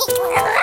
Okay.